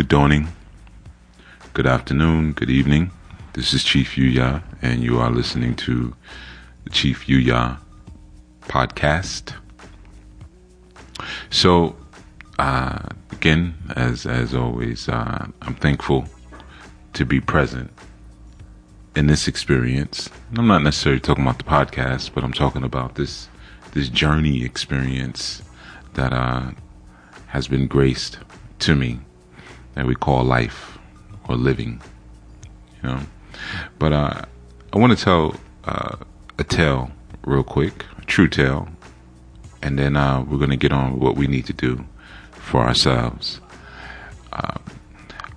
Good dawning, good afternoon, good evening. This is Chief Yuya, and you are listening to the Chief Yuya podcast. So, uh, again, as as always, uh, I'm thankful to be present in this experience. I'm not necessarily talking about the podcast, but I'm talking about this this journey experience that uh, has been graced to me that we call life or living. You know, but uh, I want to tell uh, a tale real quick, a true tale, and then uh, we're going to get on what we need to do for ourselves. Uh,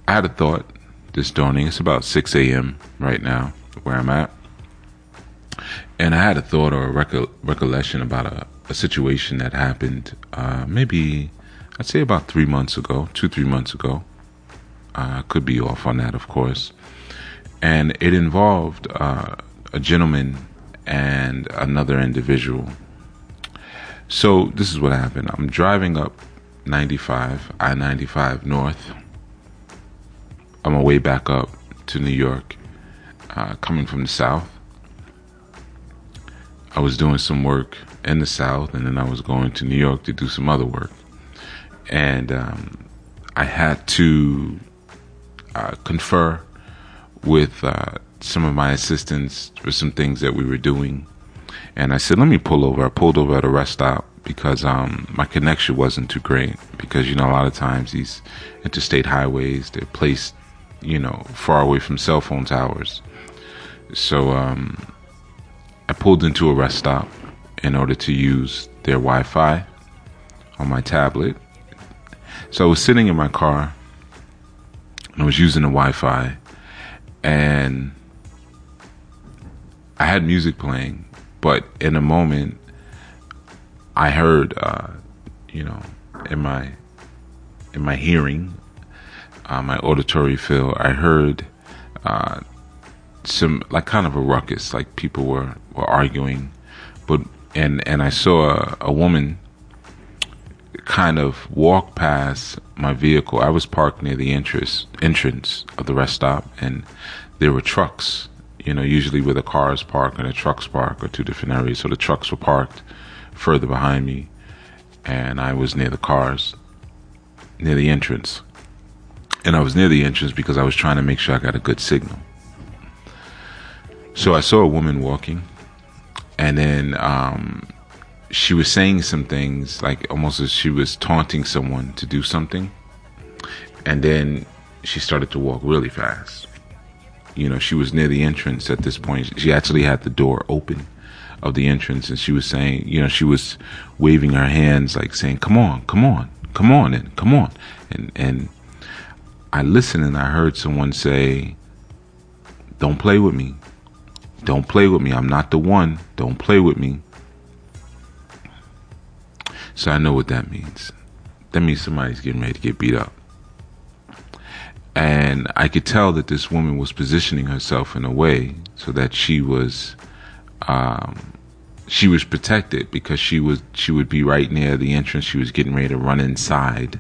I had a thought this dawning. It's about 6 a.m. right now where I'm at. And I had a thought or a reco- recollection about a, a, situation that happened uh, maybe, I'd say about three months ago, two, three months ago. I could be off on that, of course. And it involved uh, a gentleman and another individual. So this is what happened. I'm driving up 95, I 95 North. My way back up to New York, uh, coming from the South. I was doing some work in the South, and then I was going to New York to do some other work. And um, I had to uh, confer with uh, some of my assistants for some things that we were doing. And I said, let me pull over. I pulled over at a rest stop because um, my connection wasn't too great. Because, you know, a lot of times these interstate highways, they're placed, you know, far away from cell phone towers. So um, I pulled into a rest stop in order to use their Wi Fi on my tablet. So I was sitting in my car I was using the Wi-Fi, and I had music playing, but in a moment, I heard, uh, you know, in my in my hearing, uh, my auditory field, I heard uh, some like kind of a ruckus, like people were were arguing, but and and I saw a, a woman kind of walk past my vehicle. I was parked near the entrance entrance of the rest stop, and there were trucks. You know, usually where the cars park and the trucks park are two different areas. So the trucks were parked further behind me, and I was near the cars, near the entrance. And I was near the entrance because I was trying to make sure I got a good signal. So I saw a woman walking, and then um, she was saying some things like almost as she was taunting someone to do something. And then she started to walk really fast. You know she was near the entrance at this point. She actually had the door open of the entrance and she was saying you know she was waving her hands like saying come on come on come on and come on. And and i listened and i heard someone say don't play with me. Don't play with me. I'm not the one. Don't play with me so I know what that means. That means somebody's getting ready to get beat up. And I could tell that this woman was positioning herself in a way so that she was, um, she was protected because she was she would be right near the entrance. She was getting ready to run inside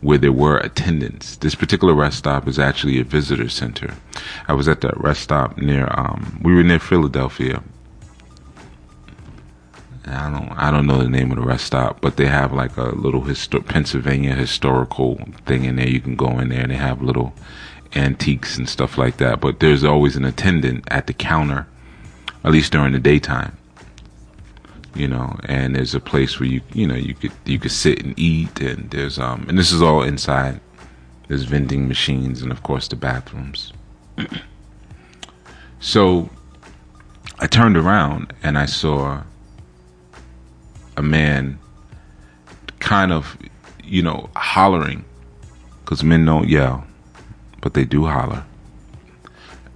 where there were attendants. This particular rest stop is actually a visitor center. I was at that rest stop near um, we were near Philadelphia I don't I don't know the name of the rest stop, but they have like a little histo- Pennsylvania historical thing in there. You can go in there and they have little antiques and stuff like that. But there's always an attendant at the counter, at least during the daytime. You know, and there's a place where you you know you could you could sit and eat, and there's um and this is all inside. There's vending machines and of course the bathrooms. so I turned around and I saw a man kind of, you know, hollering because men don't yell, but they do holler.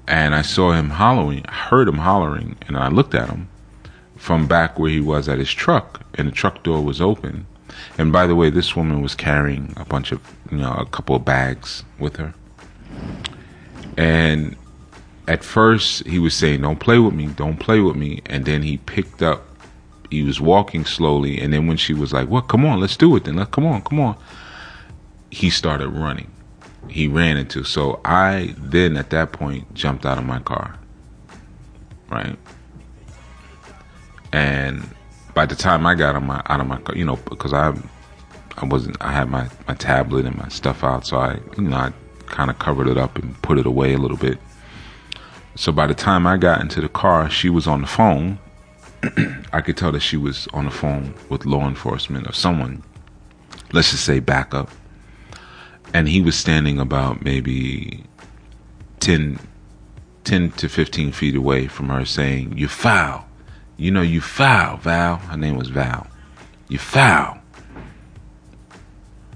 And I saw him hollering, I heard him hollering, and I looked at him from back where he was at his truck, and the truck door was open. And by the way, this woman was carrying a bunch of, you know, a couple of bags with her. And at first, he was saying, Don't play with me, don't play with me. And then he picked up he was walking slowly, and then when she was like, "Well, come on, let's do it." Then, let come on, come on. He started running, he ran into. So I then at that point jumped out of my car. Right. And by the time I got of my out of my car, you know, because I I wasn't I had my, my tablet and my stuff out, so I you know I kind of covered it up and put it away a little bit. So by the time I got into the car, she was on the phone. I could tell that she was on the phone with law enforcement or someone. Let's just say backup. And he was standing about maybe 10, 10 to 15 feet away from her saying, You foul. You know, you foul, Val. Her name was Val. You foul.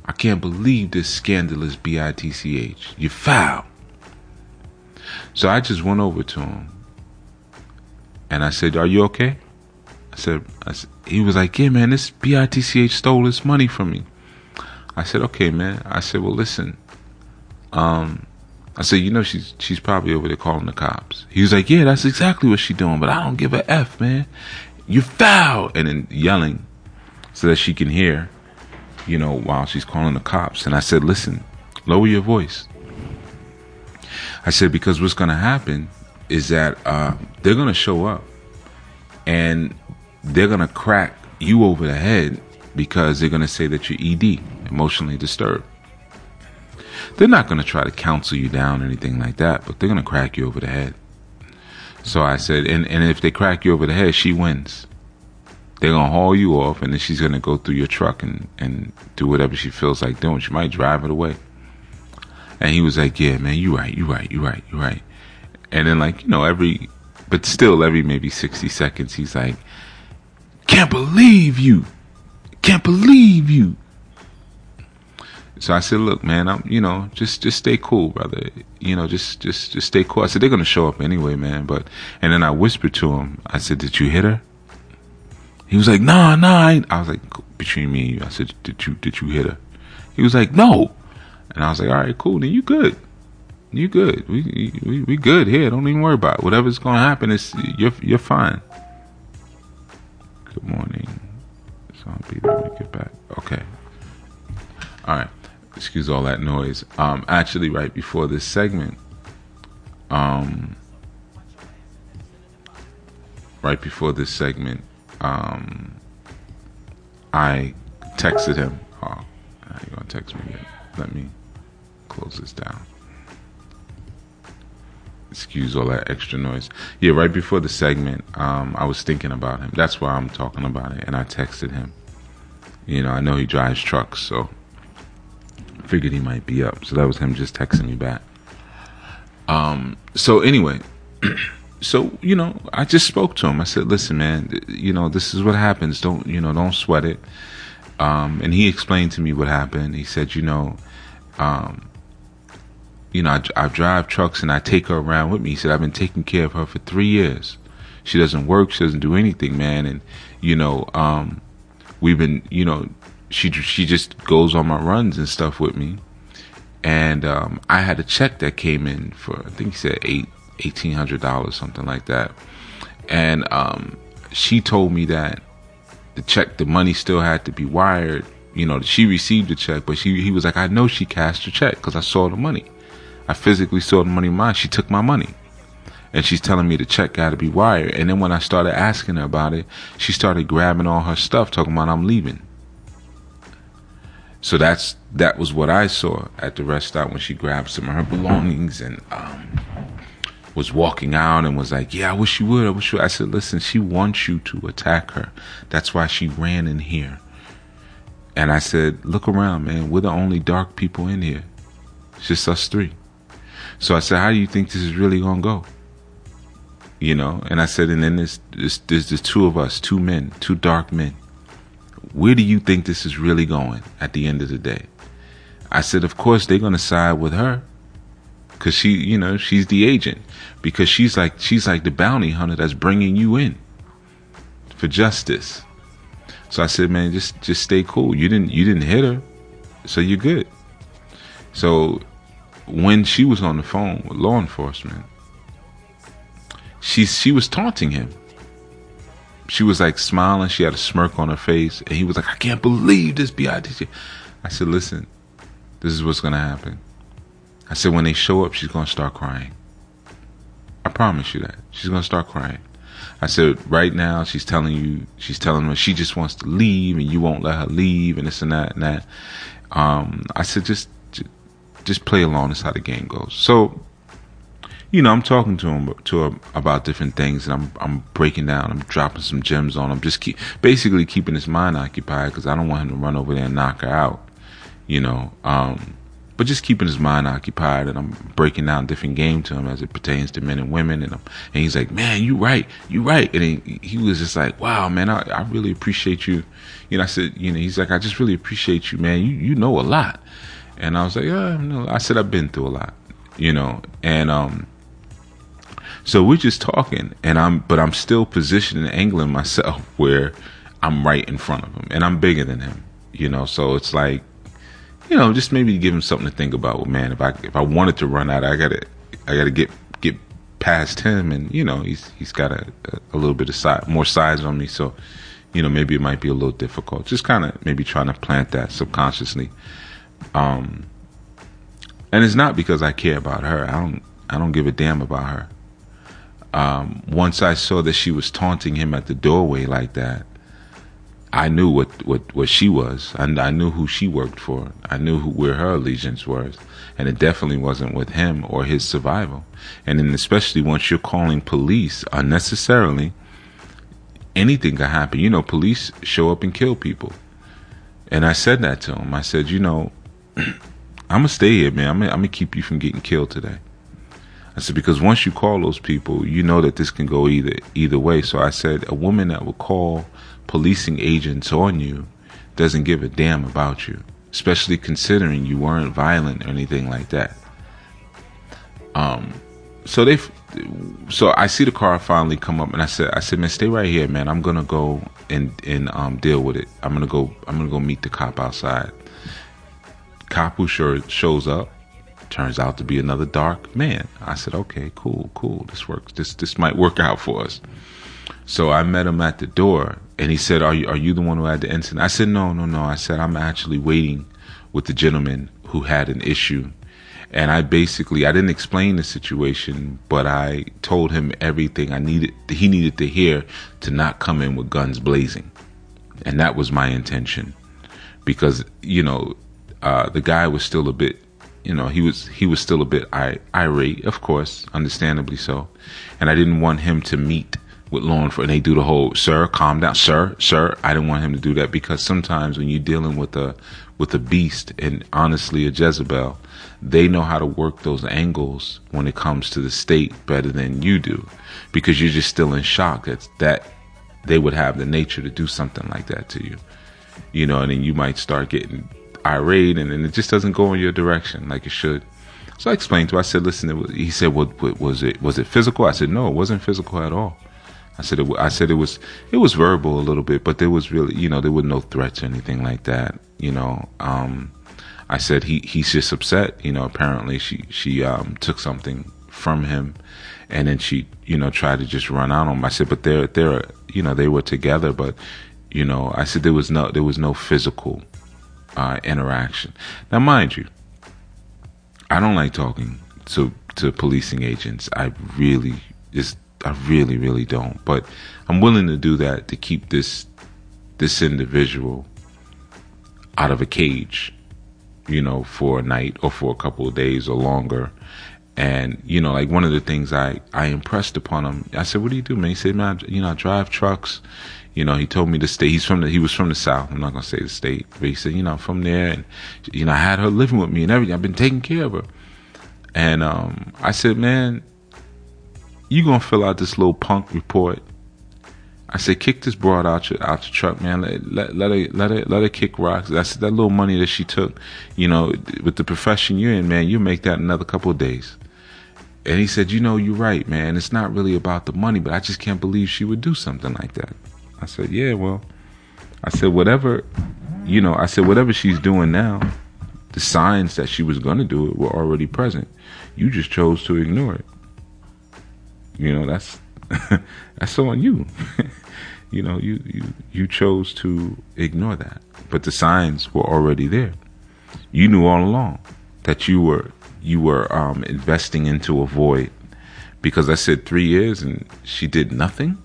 I can't believe this scandalous B-I-T-C-H. You foul. So I just went over to him and I said, Are you okay? I said, I said he was like, Yeah, man, this BITCH stole this money from me. I said, Okay, man. I said, Well, listen. Um, I said, you know, she's she's probably over there calling the cops. He was like, Yeah, that's exactly what she's doing, but I don't give a F, man. You foul and then yelling so that she can hear, you know, while she's calling the cops. And I said, Listen, lower your voice. I said, because what's going to happen is that uh, they're going to show up and they're going to crack you over the head because they're going to say that you're ED, emotionally disturbed. They're not going to try to counsel you down or anything like that, but they're going to crack you over the head. So I said, and, and if they crack you over the head, she wins. They're going to haul you off, and then she's going to go through your truck and, and do whatever she feels like doing. She might drive it away. And he was like, yeah, man, you're right, you're right, you're right, you're right. And then like, you know, every, but still every maybe 60 seconds, he's like, can't believe you. Can't believe you. So I said, look, man, I'm, you know, just, just stay cool, brother. You know, just, just, just stay cool. I said, they're going to show up anyway, man. But, and then I whispered to him, I said, did you hit her? He was like, nah, nah. I, I was like, between me and you, I said, did you, did you hit her? He was like, no. And I was like, all right, cool. Then you good. You good. We we we good here. Don't even worry about it. Whatever's gonna happen is you're you're fine. Good morning. So I'll be there when we get back. Okay. All right. Excuse all that noise. Um, actually, right before this segment, um, right before this segment, um, I texted him. Oh, you gonna text me again? Let me close this down. Excuse all that extra noise. Yeah, right before the segment, um, I was thinking about him. That's why I'm talking about it. And I texted him. You know, I know he drives trucks, so figured he might be up. So that was him just texting me back. Um, so anyway, so you know, I just spoke to him. I said, "Listen, man, you know, this is what happens. Don't you know? Don't sweat it." Um, and he explained to me what happened. He said, "You know, um, you know, I, I, drive trucks and I take her around with me. He said, I've been taking care of her for three years. She doesn't work. She doesn't do anything, man. And, you know, um, we've been, you know, she, she just goes on my runs and stuff with me. And, um, I had a check that came in for, I think he said eight, $1,800, something like that. And, um, she told me that the check, the money still had to be wired you know, she received the check, but she he was like, I know she cashed the check because I saw the money. I physically saw the money mine. She took my money. And she's telling me the check got to be wired. And then when I started asking her about it, she started grabbing all her stuff, talking about I'm leaving. So that's that was what I saw at the rest stop when she grabbed some of her belongings and um, was walking out and was like, "Yeah, I wish you would. I wish you." Would. I said, "Listen, she wants you to attack her. That's why she ran in here." And I said, look around, man. We're the only dark people in here. It's just us three. So I said, how do you think this is really to go? You know, and I said, and then there's, there's, there's the two of us, two men, two dark men. Where do you think this is really going at the end of the day? I said, of course they're to side with her. Cause she, you know, she's the agent. Because she's like, she's like the bounty hunter that's bringing you in for justice. So I said, man, just just stay cool. You didn't you didn't hit her, so you're good. So when she was on the phone with law enforcement, she she was taunting him. She was like smiling. She had a smirk on her face, and he was like, "I can't believe this, bitch." I said, "Listen, this is what's gonna happen. I said, when they show up, she's to start crying. I promise you that. She's to start crying. I said, right now, she's telling you, she's telling her she just wants to leave and you won't let her leave and this and that and that. Um, I said, just, just, play along. That's how the game goes. So, you know, I'm talking to him to her about different things, and I'm I'm breaking down, I'm dropping some gems on him, just keep basically keeping his mind occupied because I don't want him to run over there and knock her out, you know. Um, but just keeping his mind occupied, and I'm breaking down different game to him as it pertains to men and women, and I'm, and he's like, man, you right, you right, and he, he was just like, wow, man, I, I really appreciate you, you know. I said, you know, he's like, I just really appreciate you, man. You you know a lot, and I was like, yeah, no. I said I've been through a lot, you know, and um so we're just talking, and I'm, but I'm still positioning angling myself where I'm right in front of him, and I'm bigger than him, you know. So it's like, you know, just maybe give him something to think about. Well, man, if I if I wanted to run out, I gotta I gotta get get past him, and you know, he's he's got a a little bit of size, more size on me, so you know, maybe it might be a little difficult. Just kind of maybe trying to plant that subconsciously. Um, and it's not because I care about her. I don't I don't give a damn about her um, once I saw that she was taunting him at the doorway like that, I knew what, what, what she was, and I knew who she worked for. I knew who, where her allegiance was, and it definitely wasn't with him or his survival. And then, especially once you're calling police unnecessarily, anything can happen. You know, police show up and kill people. And I said that to him. I said, you know, I'm gonna stay here, man. I'm gonna, I'm gonna keep you from getting killed today. I said because once you call those people, you know that this can go either either way. So I said a woman that will call policing agents on you doesn't give a damn about you, especially considering you weren't violent or anything like that. Um, so they, so I see the car finally come up, and I said, I said, man, stay right here, man. I'm gonna go and and um deal with it. I'm gonna go. I'm gonna go meet the cop outside. Who sure shows up turns out to be another dark man. I said, okay, cool, cool. This works. This this might work out for us. So I met him at the door, and he said, "Are you are you the one who had the incident?" I said, "No, no, no." I said, "I'm actually waiting with the gentleman who had an issue." And I basically I didn't explain the situation, but I told him everything I needed he needed to hear to not come in with guns blazing. And that was my intention. Because, you know, uh, the guy was still a bit you know, he was he was still a bit irate, of course, understandably so, and I didn't want him to meet with law enforcement. They do the whole, "Sir, calm down, sir, sir." I didn't want him to do that because sometimes when you're dealing with a with a beast, and honestly, a Jezebel, they know how to work those angles when it comes to the state better than you do, because you're just still in shock that that they would have the nature to do something like that to you, you know, and then you might start getting irate and, and it just doesn't go in your direction like it should. So I explained to him. I said, "Listen." He said, "What, what, was it? Was it physical?" I said, "No, it wasn't physical at all." I said, it, "I said it was. It was verbal a little bit, but there was really, you know, there were no threats or anything like that. You know, um, I said he he's just upset. You know, apparently she she um, took something from him, and then she you know tried to just run out on him. I said, but they're they're you know they were together, but you know I said there was no there was no physical uh, interaction. Now, mind you, I don't like talking to to policing agents. I really just I really really don't. But I'm willing to do that to keep this this individual out of a cage, you know, for a night or for a couple of days or longer. And you know, like one of the things I I impressed upon him, I said, "What do you do, man?" He said, "Man, you know, I drive trucks." You know, he told me the state. He's from the. He was from the south. I'm not gonna say the state, but he said, you know, from there, and you know, I had her living with me and everything. I've been taking care of her. And um, I said, man, you gonna fill out this little punk report? I said, kick this broad out your out your truck, man. Let let, let her let her let her kick rocks. That's that little money that she took. You know, with the profession you're in, man, you make that another couple of days. And he said, you know, you're right, man. It's not really about the money, but I just can't believe she would do something like that. I said, yeah, well, I said, whatever, you know, I said, whatever she's doing now, the signs that she was going to do it were already present. You just chose to ignore it. You know, that's, that's on you. you know, you, you, you chose to ignore that, but the signs were already there. You knew all along that you were you were um, investing into a void because I said three years and she did nothing.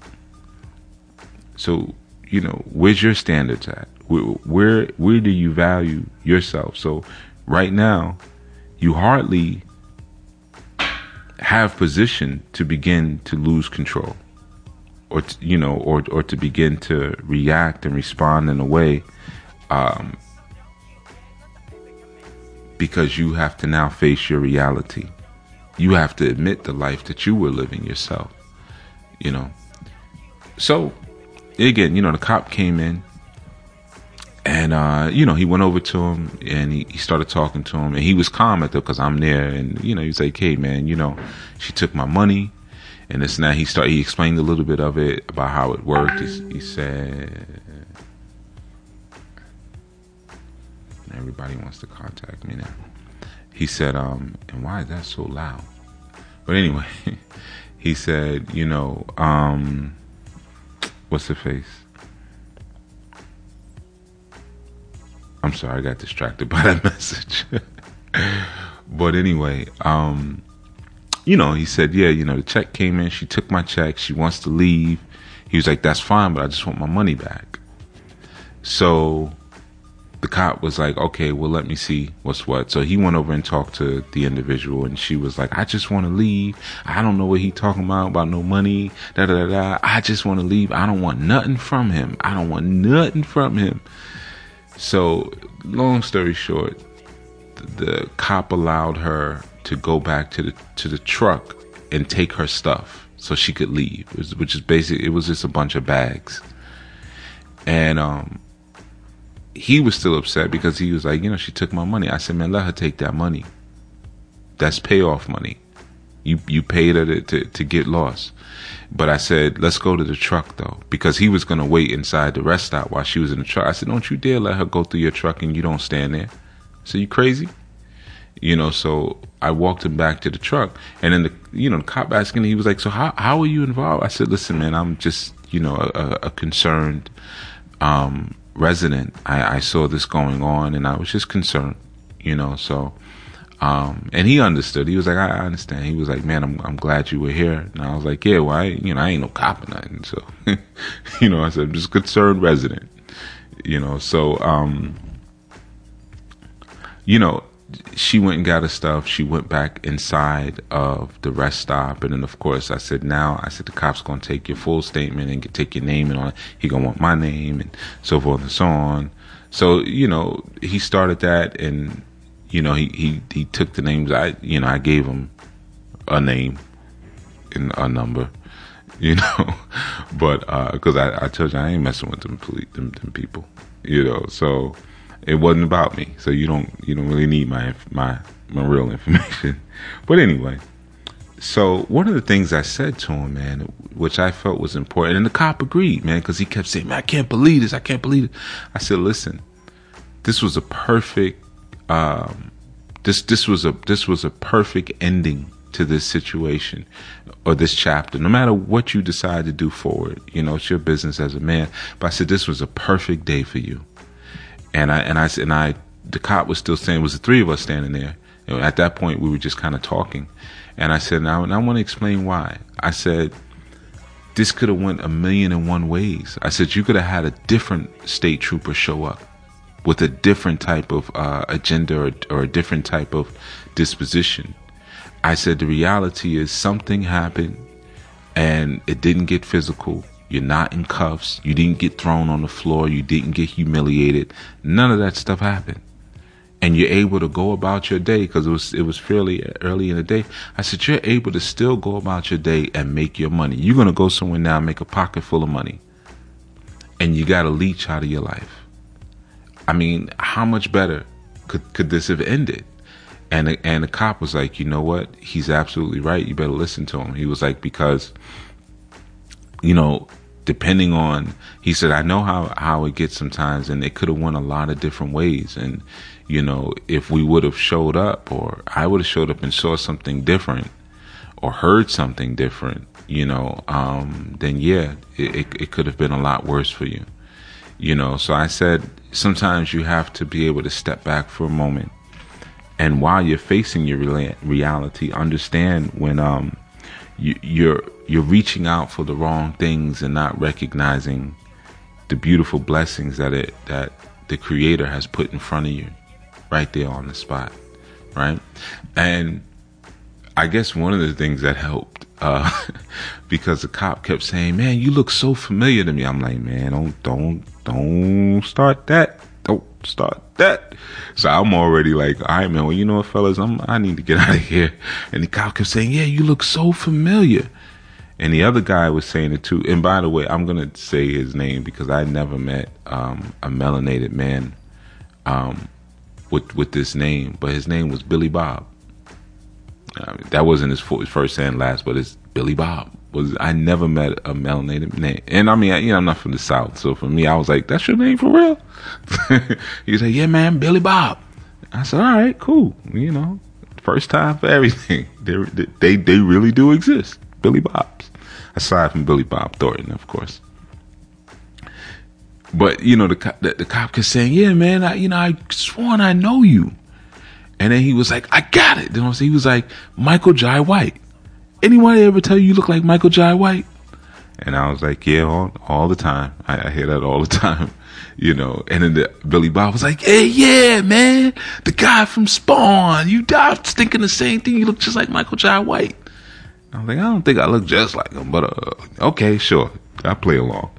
So you know, where's your standards at? Where, where where do you value yourself? So right now, you hardly have position to begin to lose control or to, you know or or to begin to react and respond in a way um, because you have to now face your reality you have to admit the life that you were living yourself you know so again you know the cop came in and uh, you know he went over to him and he, he started talking to him and he was calm at the because i'm there and you know he was like hey man you know she took my money and this and that. He started he explained a little bit of it about how it worked. He, he said everybody wants to contact me now. He said um and why is that so loud? But anyway he said you know um what's the face I'm sorry, I got distracted by that message. but anyway, um, you know, he said, yeah, you know, the check came in. She took my check. She wants to leave. He was like, that's fine, but I just want my money back. So the cop was like, okay, well, let me see what's what. So he went over and talked to the individual, and she was like, I just want to leave. I don't know what he talking about, about no money, da da da. I just want to leave. I don't want nothing from him. I don't want nothing from him. So, long story short, the, the cop allowed her to go back to the to the truck and take her stuff so she could leave, which is basically it was just a bunch of bags. And um, he was still upset because he was like, you know, she took my money. I said, man, let her take that money. That's payoff money. You you paid her to, to, to get lost. But I said, let's go to the truck though, because he was to wait inside the rest stop while she was in the truck. I said, don't you dare let her go through your truck and you don't stand there. So you crazy? You know, so I walked him back to the truck and then the, you know, the cop asking, he was like, so how, how are you involved? I said, listen, man, I'm just, you know, a, a concerned, um, resident. I, I saw this going on and I was just concerned, you know, so, um, and he understood. He was like, I, I understand. He was like, man, I'm, I'm glad you were here. And I was like, yeah, well, I, you know, I ain't no cop or nothing. So, you know, I said, I'm just concerned resident, you know, so, um, you know, she went and got her stuff. She went back inside of the rest stop, and then of course I said, "Now I said the cops gonna take your full statement and take your name and all. He gonna want my name and so forth and so on." So you know, he started that, and you know, he, he, he took the names. I, you know, I gave him a name and a number, you know, but, uh, cause I, I told you I ain't messing with them, them, them people, you know, so it wasn't about me. So you don't, you don't really need my, my, my real information. But anyway, so one of the things I said to him, man, which I felt was important, and the cop agreed, man, because he kept saying, "Man, I can't believe this. I can't believe it." I said, "Listen, this was a perfect um, this this was a this was a perfect ending to this situation or this chapter. No matter what you decide to do forward, you know it's your business as a man. But I said this was a perfect day for you, and I and I and I the cop was still saying it was the three of us standing there. And at that point, we were just kind of talking, and I said, now and I want to explain why. I said this could have went a million and one ways. I said you could have had a different state trooper show up with a different type of uh, agenda or, or a different type of disposition. I said the reality is something happened and it didn't get physical. You're not in cuffs. You didn't get thrown on the floor. You didn't get humiliated. None of that stuff happened. And you're able to go about your day because it was it was fairly early in the day. I said you're able to still go about your day and make your money. You're gonna go somewhere now and make a pocket full of money, and you got a leech out of your life. I mean, how much better could could this have ended? And and the cop was like, you know what? He's absolutely right. You better listen to him. He was like, because, you know, depending on, he said, I know how how it gets sometimes, and it could have went a lot of different ways. And you know, if we would have showed up, or I would have showed up and saw something different, or heard something different, you know, um, then yeah, it, it, it could have been a lot worse for you you know so i said sometimes you have to be able to step back for a moment and while you're facing your reality, understand when um you, you're you're reaching out for the wrong things and not recognizing the beautiful blessings that it that the creator has put in front of you right there on the spot right? And i guess one of the things that helped uh, because the cop kept saying man you look so familiar to me. I'm like man don't don't don't start that start that so i'm already like all right man well you know what fellas i'm i need to get out of here and the cop kept saying yeah you look so familiar and the other guy was saying it too. And by the way, I'm gonna say his name because I never met um, a melanated man um, with with this name, but his name was Billy Bob. I mean, that wasn't his first and last, but it's Billy Bob. Was I never met a melanated name, and I mean, I, you know, I'm not from the South, so for me, I was like, "That's your name for real?" he said, "Yeah, man, Billy Bob." I said, "All right, cool. You know, first time for everything. They they they really do exist." Billy Bob's, aside from Billy Bob Thornton, of course. But you know, the the, the cop kept saying, "Yeah, man, I you know I sworn I know you," and then he was like, "I got it." Know, he was like Michael Jai White. Anyone ever tell you you look like Michael Jai White? And I was like, yeah, all, all the time. I, I, hear that all the time, you know. And then the, Billy Bob was like, hey, yeah, man, the guy from Spawn. You died thinking the same thing. You look just like Michael Jai White. I was like, I don't think I look just like him, but uh, okay, sure, I play along.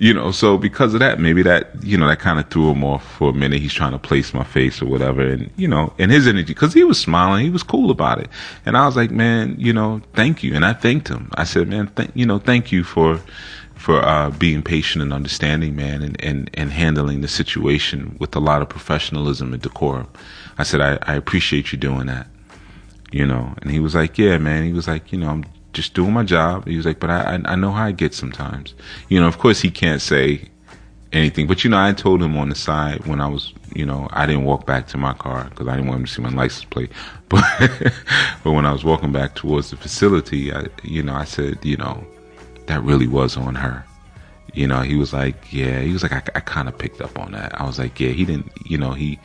You know, so because of that, maybe that you know that kind of threw him off for a minute. He's trying to place my face or whatever, and you know, and his energy because he was smiling, he was cool about it, and I was like, man, you know, thank you, and I thanked him. I said, man, you know, thank you for for uh, being patient and understanding, man, and, and, and handling the situation with a lot of professionalism and decorum. I said, I, I appreciate you doing that you know. And he was like, yeah, man. He was like, you know, I'm just doing my job. He was like, but I, I, know how I get sometimes. You know, of course he can't say anything, but you know, I told him on the side when I was, you know, I didn't walk back to my car because I didn't want him to see my license plate. But, but when I was walking back towards the facility, I, you know, I said, you know, that really was on her. You know, he was like, yeah, he was like, I, I kind of picked up on that. I was like, yeah, he didn't, you know, he,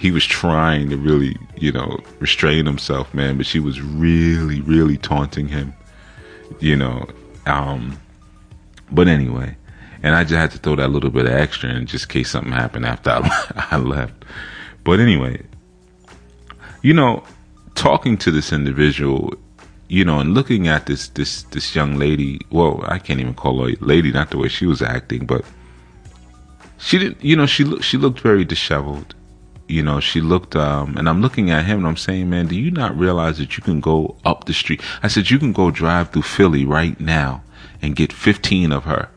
he was trying to really, you know, restrain himself, man, but she was really, really taunting him, you know. Um, but anyway, and I just had to throw that little bit of extra in just in case something happened after I, I left. But anyway, you know, talking to this individual, you know, and looking at this this this young lady. Well, I can't even call her lady, not the way she was acting, but she didn't. You know, she looked she looked very disheveled you know, she looked, um, and I'm looking at him and I'm saying, man, do you not realize that you can go up the street? I said, you can go drive through Philly right now and get 15 of her.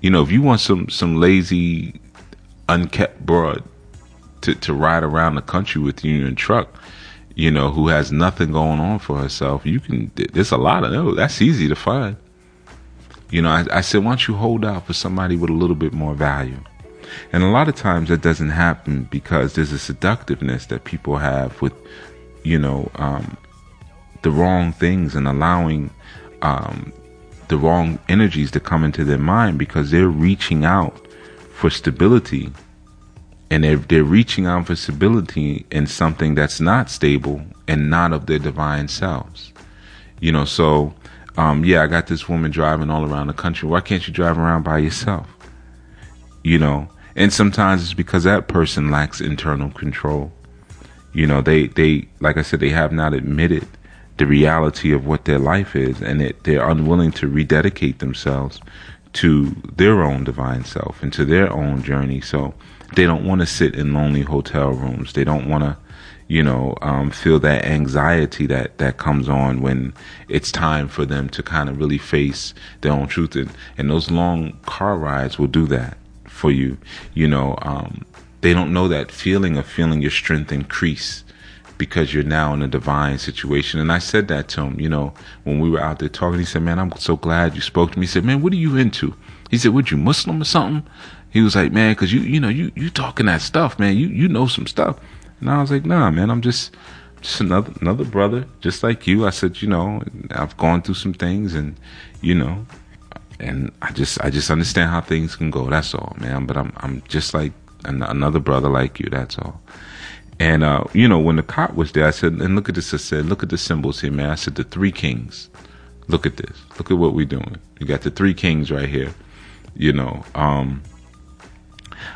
You know, if you want some, some lazy, unkept broad to, to ride around the country with you in a truck, you know, who has nothing going on for herself, you can, there's a lot of those. That's easy to find. You know, I, I said, why don't you hold out for somebody with a little bit more value? And a lot of times that doesn't happen because there's a seductiveness that people have with, you know, um, the wrong things and allowing um, the wrong energies to come into their mind because they're reaching out for stability and they're, they're reaching out for stability in something that's not stable and not of their divine selves. You know, so um, yeah, I got this woman driving all around the country. Why can't you drive around by yourself? You know, and sometimes it's because that person lacks internal control. You know, they, they, like I said, they have not admitted the reality of what their life is and it, they're unwilling to rededicate themselves to their own divine self and to their own journey. So they don't want to sit in lonely hotel rooms. They don't want to, you know, um, feel that anxiety that, that comes on when it's time for them to kind of really face their own truth. And, and those long car rides will do that for you. You know, um, they don't know that feeling of feeling your strength increase because you're now in a divine situation. And I said that to him, you know, when we were out there talking, he said, man, I'm so glad you spoke to me. He said, man, what are you into? He said, would you Muslim or something? He was like, man, cause you, you know, you, you talking that stuff, man. You, you know some stuff. And I was like, nah, man, I'm just, just another, another brother, just like you. I said, you know, I've gone through some things and, you know, and I just I just understand how things can go. That's all, man. But I'm I'm just like an, another brother like you. That's all. And uh, you know, when the cop was there, I said, and look at this. I said, look at the symbols here, man. I said, the three kings. Look at this. Look at what we're doing. You got the three kings right here. You know. Um,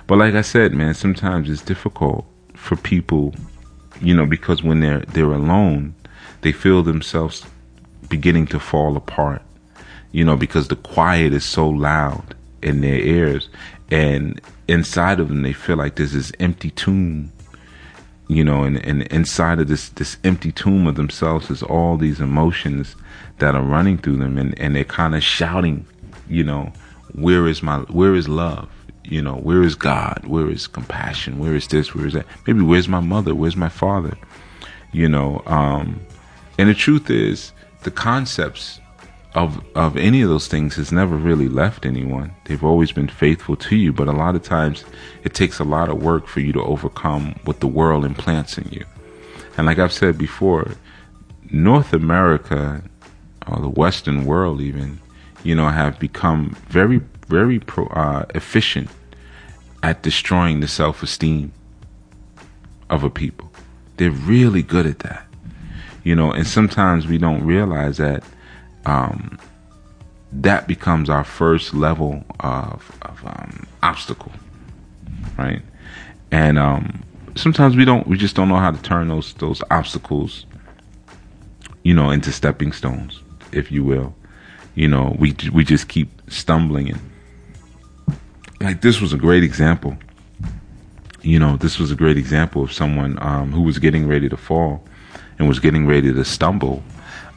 but like I said, man, sometimes it's difficult for people, you know, because when they're they're alone, they feel themselves beginning to fall apart. You know, because the quiet is so loud in their ears, and inside of them, they feel like there's this empty tomb you know, and, and inside of this this empty tomb of themselves is all these emotions that are running through them, and and they're kind of shouting, you know, where is my where is love? You know, where is God? Where is compassion? Where is this? Where is that? Maybe where's my mother? Where's my father? You know, um, and the truth is, the concepts of of any of those things has never really left anyone. They've always been faithful to you, but a lot of times it takes a lot of work for you to overcome what the world implants in you. And like I've said before, North America or the Western world even, you know, have become very very pro, uh, efficient at destroying the self-esteem of a people. They're really good at that. You know, and sometimes we don't realize that um, that becomes our first level of, of um, obstacle, right? And um, sometimes we don't, we just don't know how to turn those those obstacles, you know, into stepping stones, if you will. You know, we we just keep stumbling and like this was a great example. You know, this was a great example of someone um, who was getting ready to fall and was getting ready to stumble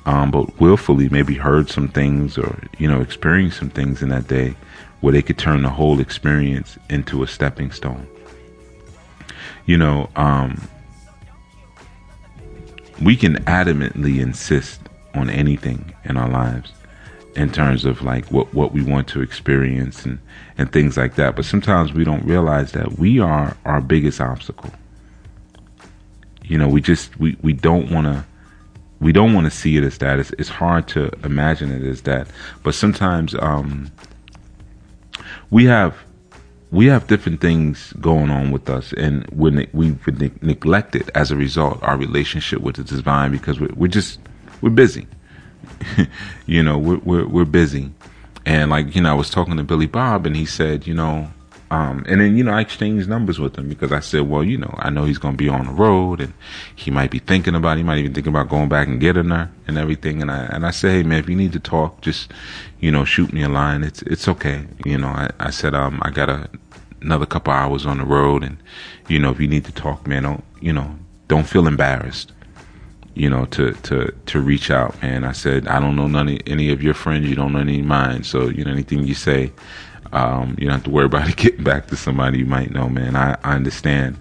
um, but willfully maybe heard some things or you know experienced some things in that day where they could turn the whole experience into a stepping stone you know um, we can adamantly insist on anything in our lives in terms of like what, what we want to experience and, and things like that. But sometimes we don't realize that we are our biggest obstacle. You know, we just we, we don't want to we don't want to see it as that. It's, it's hard to imagine it as that. But sometimes um, we have we have different things going on with us, and we we've ne- neglected as a result our relationship with the divine because we're, we're just we're busy. you know, we're, we're we're busy, and like you know, I was talking to Billy Bob, and he said, you know, um, and then, you know, I exchanged numbers with him because I said, well, you know, I know he's going to be on the road and he might be thinking about, he might even think about going back and getting her and everything. And I, and I said, hey, man, if you need to talk, just, you know, shoot me a line. It's, it's okay. You know, I, I said, um, I got a, another couple hours on the road and, you know, if you need to talk, man, don't, you know, don't feel embarrassed you know, to to to reach out, man. I said, I don't know none of, any of your friends, you don't know any of mine, so you know anything you say, um, you don't have to worry about it getting back to somebody you might know, man. I, I understand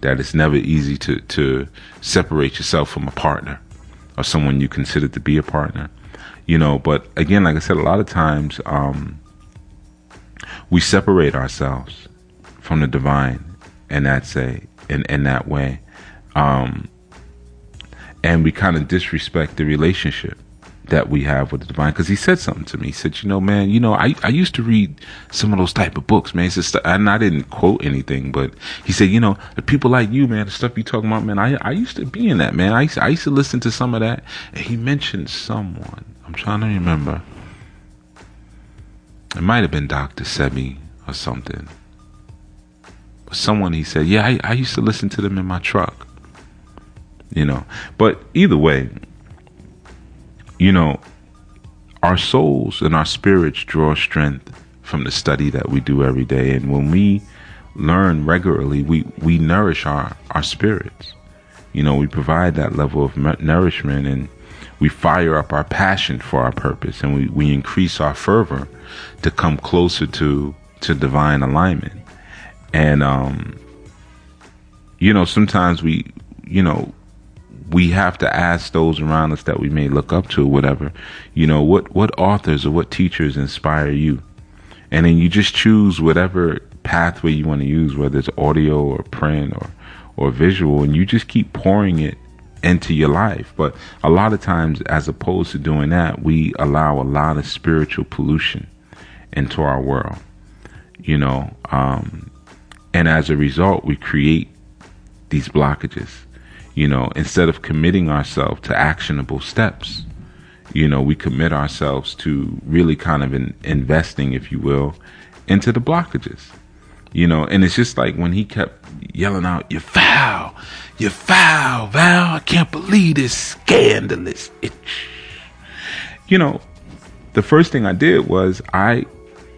that it's never easy to, to separate yourself from a partner or someone you consider to be a partner, you know. But again, like I said, a lot of times um, we separate ourselves from the divine, and that's a in in that way, um, and we kind of disrespect the relationship that we have with the divine because he said something to me. He said, "You know, man, you know, I I used to read some of those type of books, man. Said, and I didn't quote anything, but he said, you know, the people like you, man, the stuff you talking about, man. I I used to be in that, man. I used to, I used to listen to some of that. And he mentioned someone. I'm trying to remember. It might have been Doctor Sebi or something. Someone he said, yeah, I, I used to listen to them in my truck. You know, but either way, you know, our souls and our spirits draw strength from the study that we do every day. And when we learn regularly, we, we nourish our, our spirits. You know, we provide that level of nourishment and we fire up our passion for our purpose and we, we increase our fervor to come closer to, to divine alignment. And, um, you know, sometimes we, you know, we have to ask those around us that we may look up to whatever, you know, what, what authors or what teachers inspire you? And then you just choose whatever pathway you want to use, whether it's audio or print or, or visual, and you just keep pouring it into your life. But a lot of times, as opposed to doing that, we allow a lot of spiritual pollution into our world, you know, um, and as a result, we create these blockages. You know, instead of committing ourselves to actionable steps, you know, we commit ourselves to really kind of in, investing, if you will, into the blockages. You know, and it's just like when he kept yelling out, "You foul, you foul, Val! I can't believe this scandalous." Itch. You know, the first thing I did was I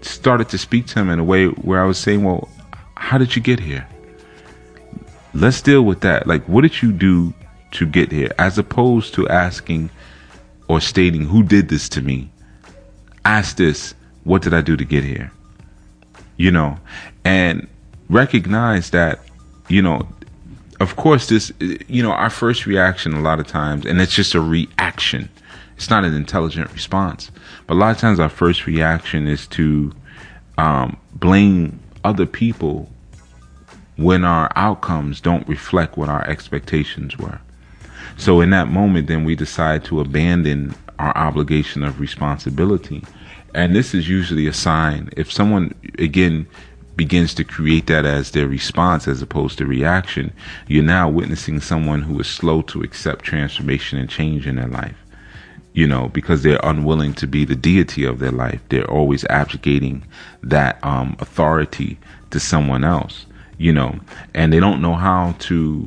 started to speak to him in a way where I was saying, "Well, how did you get here? Let's deal with that. Like, what did you do to get here?" As opposed to asking or stating, "Who did this to me?" Ask this, "What did I do to get here?" You know, and recognize that, you know, of course, this, you know, our first reaction a lot of times, and it's just a reaction. It's not an intelligent response. But a lot of times our first reaction is to um, blame other people when our outcomes don't reflect what our expectations were. So in that moment, then we decide to abandon our obligation of responsibility. And this is usually a sign if someone, again, begins to create that as their response as opposed to reaction, you're now witnessing someone who is slow to accept transformation and change in their life. You know, because they're unwilling to be the deity of their life. They're always abdicating that um, authority to someone else, you know, and they don't know how to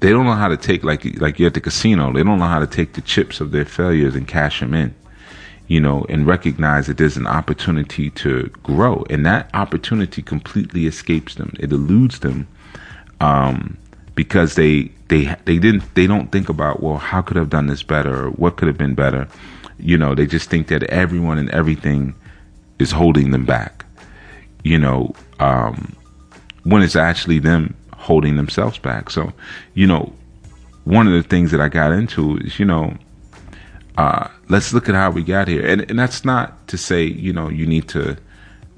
they don't know how to take like like you're at the casino. They don't know how to take the chips of their failures and cash them in you know, and recognize that there's an opportunity to grow. And that opportunity completely escapes them. It eludes them um, because they they they didn't they don't think about well how could I have done this better or what could have been better. You know, they just think that everyone and everything is holding them back. You know, um, when it's actually them holding themselves back. So, you know, one of the things that I got into is, you know, uh, let's look at how we got here. And, and that's not to say, you know, you need to,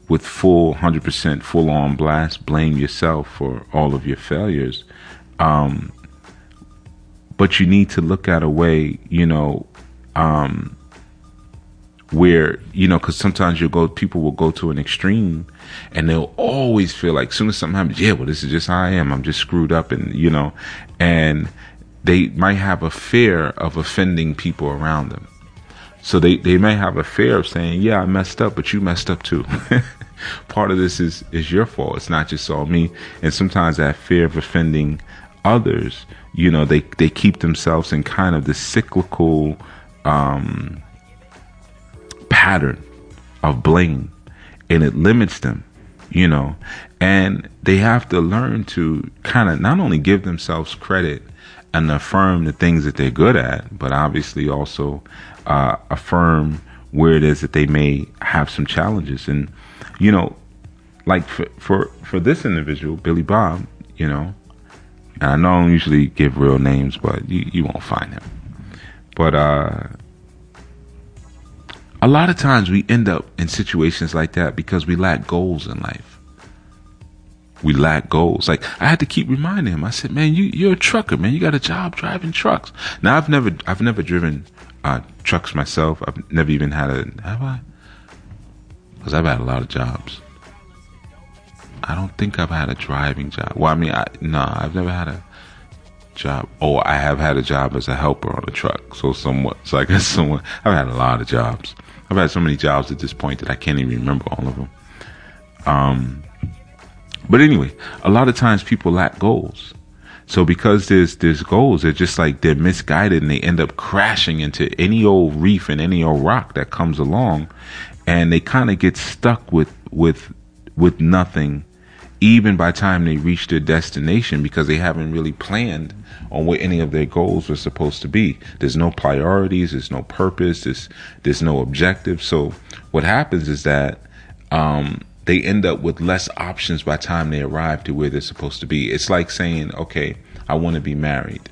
with full 100% full on blast, blame yourself for all of your failures. Um, but you need to look at a way, you know, um, where, you know, because sometimes you'll go, people will go to an extreme and they'll always feel like, as soon as something happens, yeah, well, this is just how I am. I'm just screwed up. And, you know, and, they might have a fear of offending people around them. So they, they may have a fear of saying, yeah, I messed up, but you messed up too. Part of this is, is your fault. It's not just all me. And sometimes that fear of offending others, you know, they, they keep themselves in kind of the cyclical, um, pattern of blame and it limits them, you know, and they have to learn to kind of not only give themselves credit, and affirm the things that they're good at, but obviously also uh, affirm where it is that they may have some challenges. And you know, like for for for this individual, Billy Bob, you know, and I know I don't usually give real names, but you you won't find him. But uh, a lot of times we end up in situations like that because we lack goals in life we lack goals. Like I had to keep reminding him. I said, "Man, you you're a trucker, man. You got a job driving trucks." Now I've never I've never driven uh, trucks myself. I've never even had a have I? Because I've had a lot of jobs. I don't think I've had a driving job. Well, I mean, I, no, I've never had a job. Oh, I have had a job as a helper on a truck. So somewhat. So I guess someone. I've had a lot of jobs. I've had so many jobs at this point that I can't even remember all of them. Um, but anyway, a lot of times people lack goals. So because there's there's goals, they're just like they're misguided and they end up crashing into any old reef and any old rock that comes along, and they kind of get stuck with with with nothing, even by the time they reach their destination because they haven't really planned on what any of their goals were supposed to be. There's no priorities, there's no purpose, there's there's no objective. So what happens is that um, they end up with less options by the time they arrive to where they're supposed to be. It's like saying, okay, I want to be married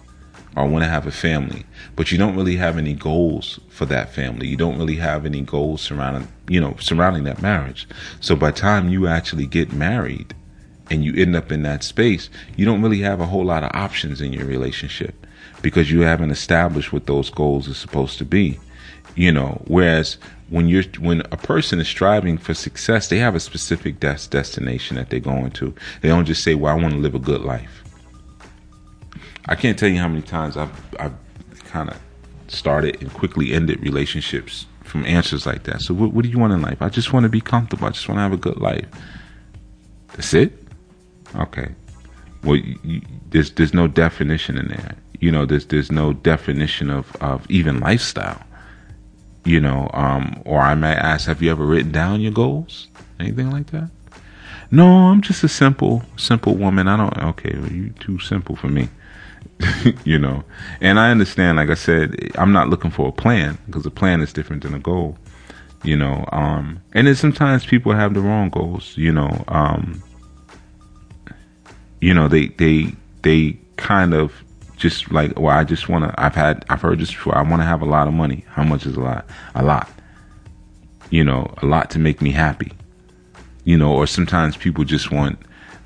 or I want to have a family, but you don't really have any goals for that family. You don't really have any goals surrounding, you know, surrounding that marriage. So by the time you actually get married and you end up in that space, you don't really have a whole lot of options in your relationship because you haven't established what those goals are supposed to be. You know, whereas when you're when a person is striving for success, they have a specific des- destination that they're going to. They don't just say, "Well, I want to live a good life." I can't tell you how many times I've I've kind of started and quickly ended relationships from answers like that. So, what, what do you want in life? I just want to be comfortable. I just want to have a good life. That's it. Okay. Well, you, you, there's there's no definition in there. You know, there's there's no definition of of even lifestyle. You know, um, or I might ask, have you ever written down your goals? Anything like that? No, I'm just a simple simple woman. I don't. Okay, well, you too simple for me. you know, and I understand. Like I said, I'm not looking for a plan because a plan is different than a goal. You know, um, and then sometimes people have the wrong goals. You know, um, you know they they they kind of just like well i just want to i've had i've heard this before i want to have a lot of money. How much is a lot? A lot. You know a lot to make me happy. You know or sometimes people just want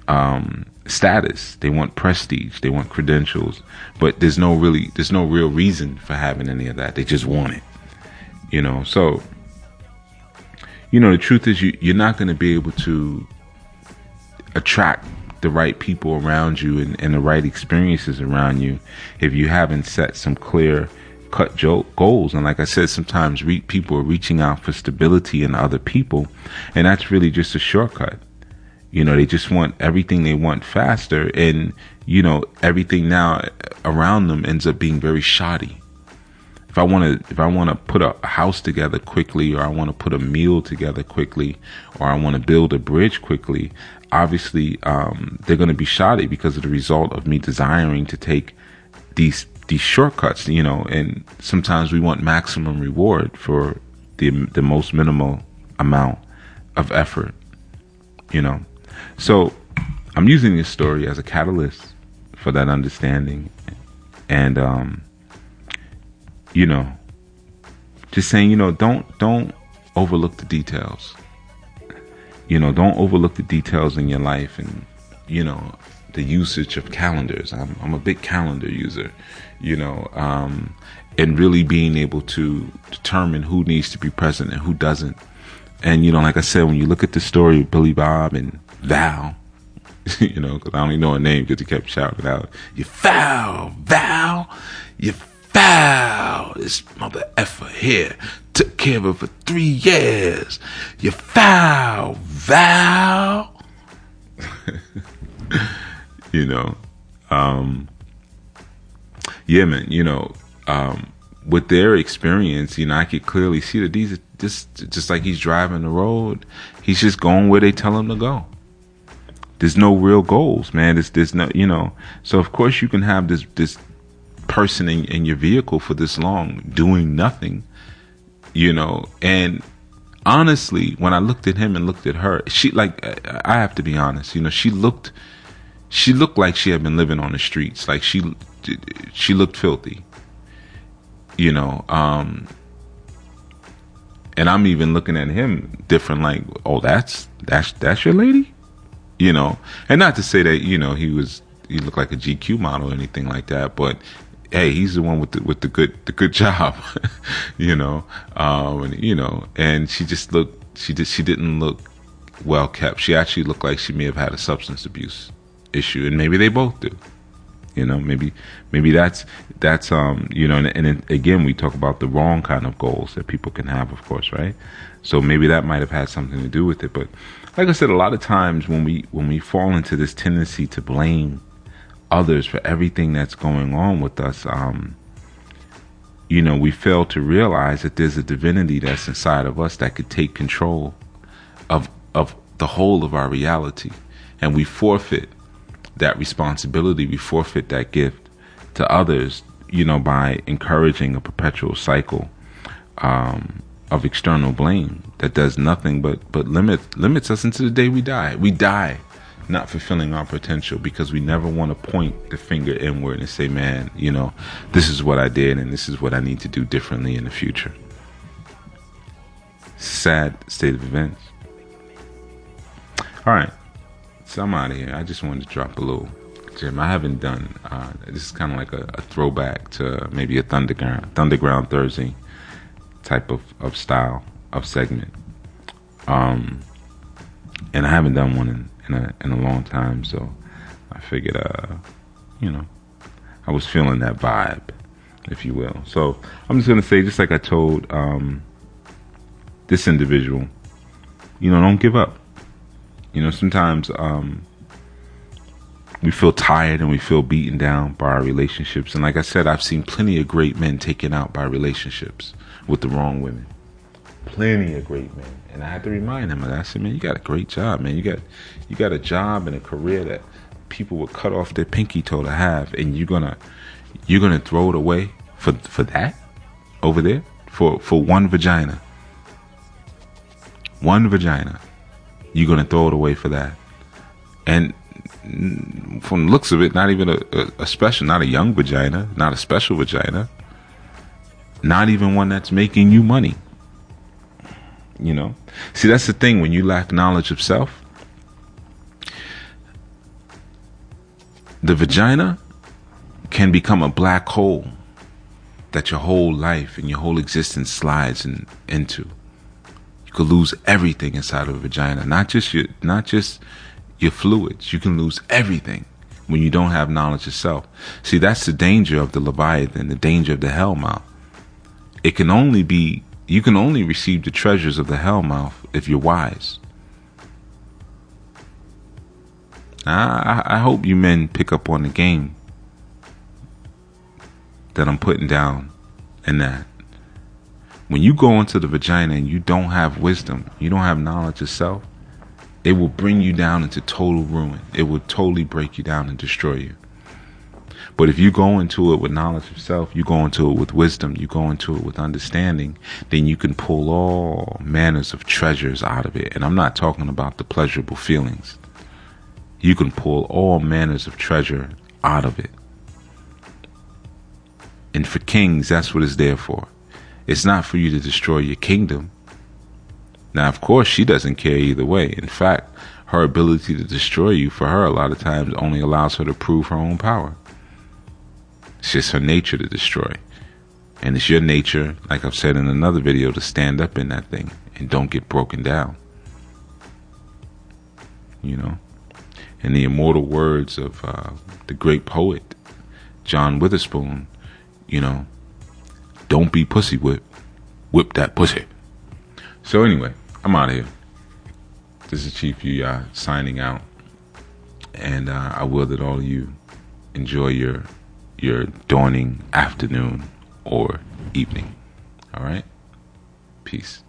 um, status. They want prestige. They want credentials. But there's no really there's no real reason for having any of that. They just want it. You know so you know the truth is you you're not going to be able to attract the right people around you and, and the right experiences around you if you haven't set some clear cut goals. And like I said, sometimes re- people are reaching out for stability in other people, and that's really just a shortcut. You know, they just want everything they want faster, and you know, everything now around them ends up being very shoddy. If I want to, if I want to put a house together quickly, or I want to put a meal together quickly, or I want to build a bridge quickly, obviously um, they're going to be shoddy because of the result of me desiring to take these these shortcuts, you know. And sometimes we want maximum reward for the the most minimal amount of effort, you know. So I'm using this story as a catalyst for that understanding, and um, you know, just saying, you know, don't don't overlook the details you know, don't overlook the details in your life and, you know, the usage of calendars. I'm, I'm a big calendar user, you know, um, and really being able to determine who needs to be present and who doesn't. And, you know, like I said, when you look at the story of Billy Bob and Val, you know, because I only know a name because he kept shouting out, "You foul, Val, you foul, this mother effer here took care of her for three years. You foul, Val. you know, um, yeah, man, you know, um, with their experience, you know, I could clearly see that these are just, just like he's driving the road, he's just going where they tell him to go. There's no real goals, man. There's, there's no, you know, so of course you can have this, this person in, in your vehicle for this long doing nothing you know, and honestly, when I looked at him and looked at her, she like I have to be honest, you know, she looked she looked like she had been living on the streets. Like she she looked filthy. You know, um and I'm even looking at him different like, "Oh, that's that's that's your lady?" You know. And not to say that, you know, he was he looked like a GQ model or anything like that, but hey, he's the one with the with the good the good job, you know. Um, and, you know, and she just looked she did she didn't look well kept. She actually looked like she may have had a substance abuse issue, and maybe they both do. You know, maybe maybe that's that's um you know, and, and again we talk about the wrong kind of goals that people can have, of course, right? So maybe that might have had something to do with it. But like I said, a lot of times when we when we fall into this tendency to blame others for everything that's going on with us, um, you know, we fail to realize that there's a divinity that's inside of us that could take control of of the whole of our reality, and we forfeit that responsibility. We forfeit that gift to others, you know, by encouraging a perpetual cycle um, of external blame that does nothing but but limit limits us until the day we die. We die not fulfilling our potential because we never want to point the finger inward and say, man, you know, this is what I did and this is what I need to do differently in the future. Sad state of events. All right. So I'm out of here. I just wanted to drop a little gem. I haven't done, uh, this is kind of like a, a, throwback to maybe a Thunderground, Thunderground Thursday type of, of style of segment. Um, and I haven't done one in, in a in a long time, so I figured, uh, you know, I was feeling that vibe, if you will. So I'm just gonna say, just like I told um, this individual, you know, don't give up. You know, sometimes um, we feel tired and we feel beaten down by our relationships. And like I said, I've seen plenty of great men taken out by relationships with the wrong women. Plenty of great men. And I had to remind him of that. I said, man, you got a great job, man. You got you got a job and a career that people would cut off their pinky toe to have, and you're gonna you're gonna throw it away for for that over there for for one vagina. One vagina. You're gonna throw it away for that. And from the looks of it, not even a, a, a special, not a young vagina, not a special vagina, not even one that's making you money. You know? See, that's the thing when you lack knowledge of self. The vagina can become a black hole that your whole life and your whole existence slides in, into. You could lose everything inside of a vagina, not just your, not just your fluids. You can lose everything when you don't have knowledge of self. See, that's the danger of the Leviathan, the danger of the hell Hellmouth. It can only be, you can only receive the treasures of the Hellmouth if you're wise. I, I hope you men pick up on the game that I'm putting down in that. When you go into the vagina and you don't have wisdom, you don't have knowledge of self, it will bring you down into total ruin. It will totally break you down and destroy you. But if you go into it with knowledge of self, you go into it with wisdom, you go into it with understanding, then you can pull all manners of treasures out of it. And I'm not talking about the pleasurable feelings. You can pull all manners of treasure out of it. And for kings, that's what it's there for. It's not for you to destroy your kingdom. Now, of course, she doesn't care either way. In fact, her ability to destroy you for her a lot of times only allows her to prove her own power. It's just her nature to destroy. And it's your nature, like I've said in another video, to stand up in that thing and don't get broken down. You know? In the immortal words of uh, the great poet, John Witherspoon, you know, don't be pussy whip, whip that pussy. So anyway, I'm out of here. This is Chief Yuya signing out, and uh, I will that all of you enjoy your your dawning afternoon or evening. All right, peace.